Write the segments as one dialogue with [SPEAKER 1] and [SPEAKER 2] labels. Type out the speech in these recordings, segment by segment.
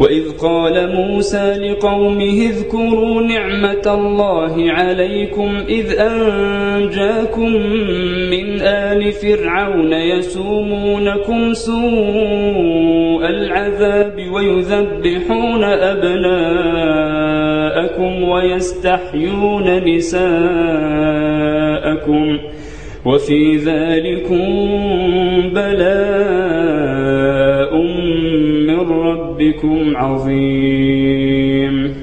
[SPEAKER 1] وإذ قال موسى لقومه اذكروا نعمة الله عليكم إذ أنجاكم من آل فرعون يسومونكم سوء العذاب ويذبحون أبناءكم ويستحيون نساءكم وفي ذلكم بلاء ربكم عظيم.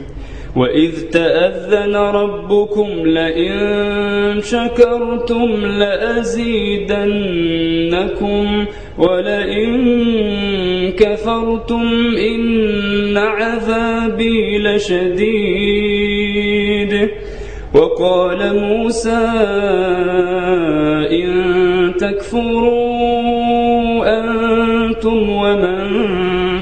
[SPEAKER 1] وإذ تأذن ربكم لئن شكرتم لأزيدنكم ولئن كفرتم إن عذابي لشديد. وقال موسى إن تكفروا أنتم ومن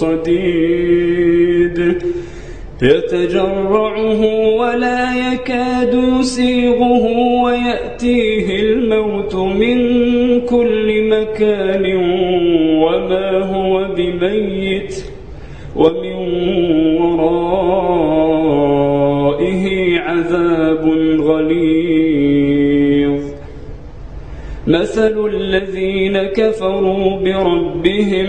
[SPEAKER 1] صديد. يتجرعه ولا يكاد يسيغه ويأتيه الموت من كل مكان وما هو بميت ومن ورائه عذاب غليظ. مثل الذين كفروا بربهم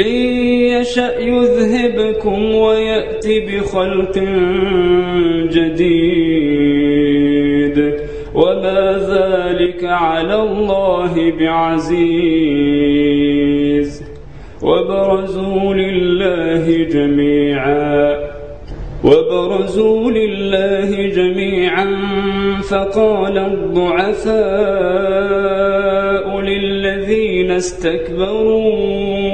[SPEAKER 1] إن يشأ يذهبكم ويأتي بخلق جديد وما ذلك على الله بعزيز وبرزوا لله جميعا وبرزوا لله جميعا فقال الضعفاء للذين استكبروا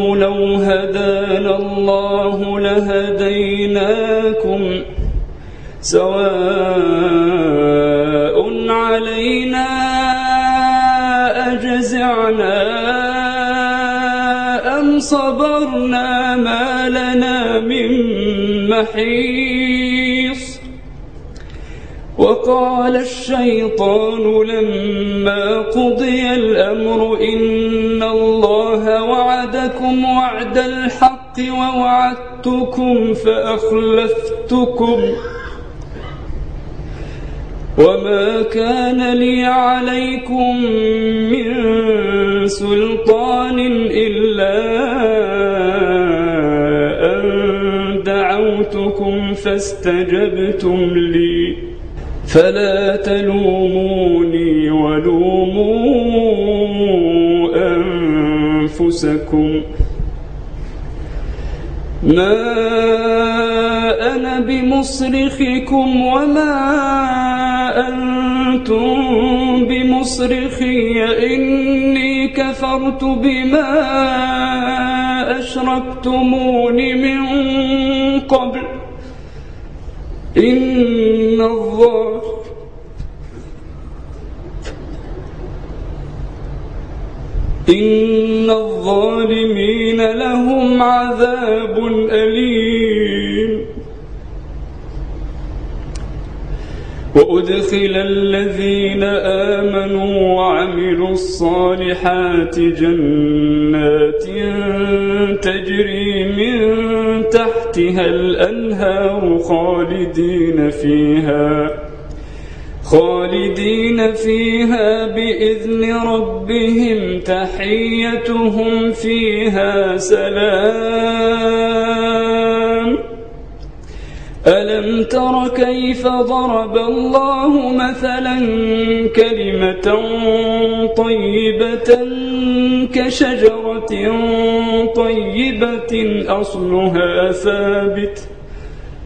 [SPEAKER 1] لو هدانا الله لهديناكم سواء علينا أجزعنا أم صبرنا ما لنا من محيص وقال الشيطان لما قضي الأمر إن الله وعدكم وعد الحق ووعدتكم فأخلفتكم وما كان لي عليكم من سلطان إلا أن دعوتكم فاستجبتم لي فلا تلوموني ولوموا أنفسكم. ما أنا بمصرخكم وما أنتم بمصرخي. إني كفرت بما أشركتمون من قبل. إن الظالم إن الظالمين لهم عذاب أليم. وأدخل الذين آمنوا وعملوا الصالحات جنات تجري من تحتها الأنهار خالدين فيها. خالدين فيها بإذن ربهم تحيتهم فيها سلام. ألم تر كيف ضرب الله مثلا كلمة طيبة كشجرة طيبة أصلها ثابت؟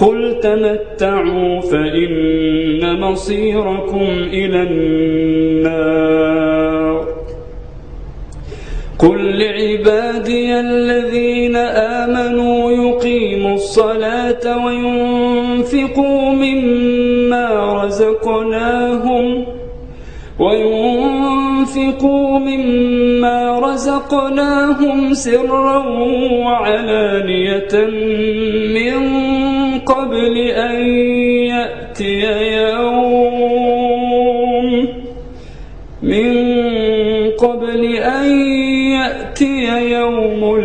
[SPEAKER 1] قل تمتعوا فإن مصيركم إلى النار قل لعبادي الذين آمنوا يقيموا الصلاة وينفقوا مما رزقناهم وينفقوا مما رزقناهم سرا وعلانية من قبل أن يأتي يوم من قبل أن يأتي يوم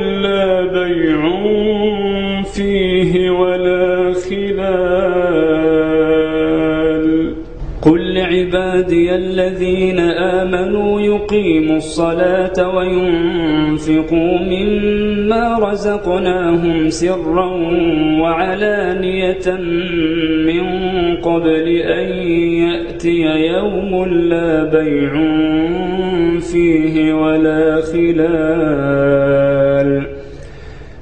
[SPEAKER 1] قل لعبادي الذين آمنوا يقيموا الصلاة وينفقوا مما رزقناهم سرا وعلانية من قبل أن يأتي يوم لا بيع فيه ولا خلال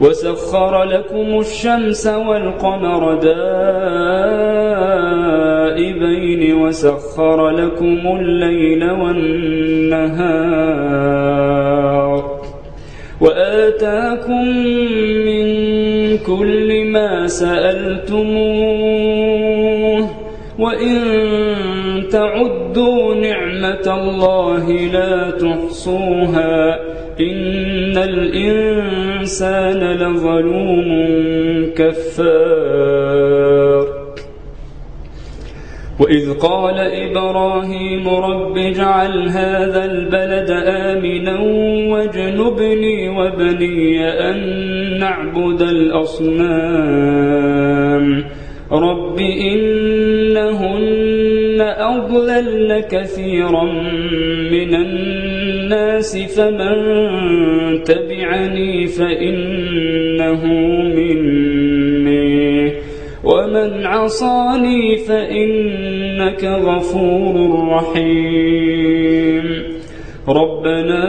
[SPEAKER 1] وسخر لكم الشمس والقمر دائبين وسخر لكم الليل والنهار وآتاكم من كل ما سألتموه وإن تعدوا نعمة الله لا تحصوها إن الإنسان لظلوم كفار. وإذ قال إبراهيم رب اجعل هذا البلد آمنا واجنبني وبني أن نعبد الأصنام. رب إنهن أضللن كثيرا من الناس. فمن تبعني فإنه مني ومن عصاني فإنك غفور رحيم ربنا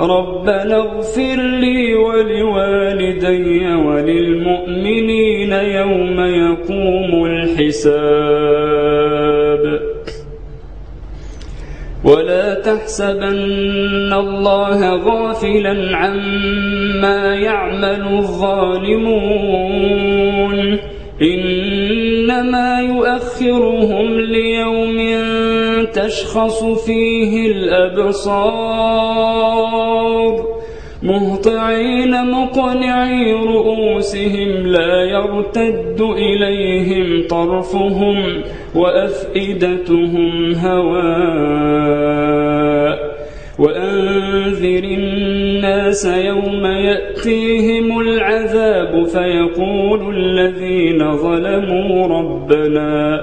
[SPEAKER 1] ربنا اغفر لي ولوالدي وللمؤمنين يوم يقوم الحساب. ولا تحسبن الله غافلا عما يعمل الظالمون. إنما يؤخرهم ليوم تشخص فيه الأبصار. مهطعين مقنعي رؤوسهم لا يرتد إليهم طرفهم وأفئدتهم هواء. وأنذر الناس يوم يأتيهم العذاب فيقول الذين ظلموا ربنا.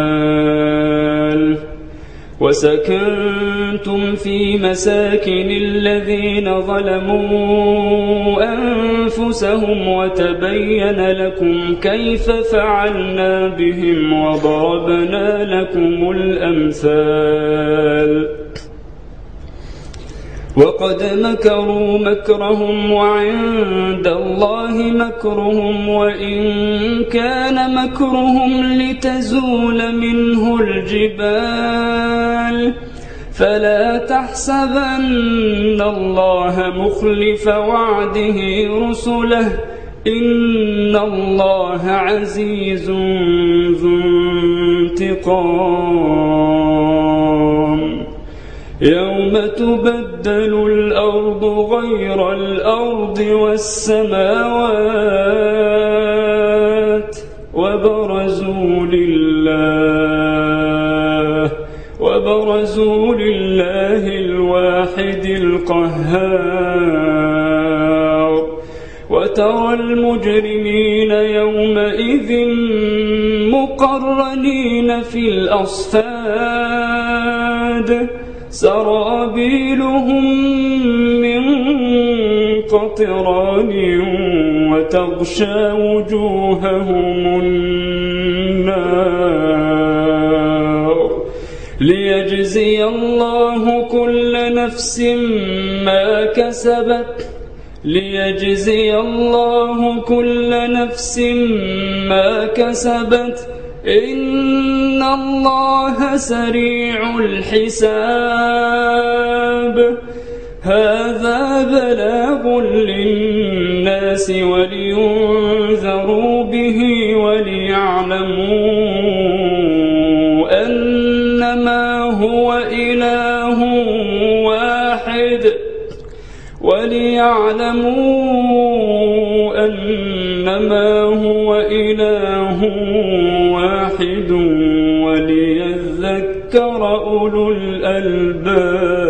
[SPEAKER 1] وسكنتم في مساكن الذين ظلموا أنفسهم وتبين لكم كيف فعلنا بهم وضربنا لكم الأمثال وقد مكروا مكرهم وعند الله مكرهم وإن كان مكرهم لتزول منه الجبال فلا تحسبن الله مخلف وعده رسله إن الله عزيز ذو انتقام يوم تبدل الأرض غير الأرض والسماوات وبرزوا لله وبرزوا لله الواحد القهار. وترى المجرمين يومئذ مقرنين في الأصفاد. سرابيلهم من قطران وتغشى وجوههم النار ليجزي الله كل نفس ما كسبت ليجزي الله كل نفس ما كسبت إن الله سريع الحساب هذا بلاغ للناس ولينذروا به وليعلموا أنما هو إله واحد وليعلموا وليذكر أولو الألباب.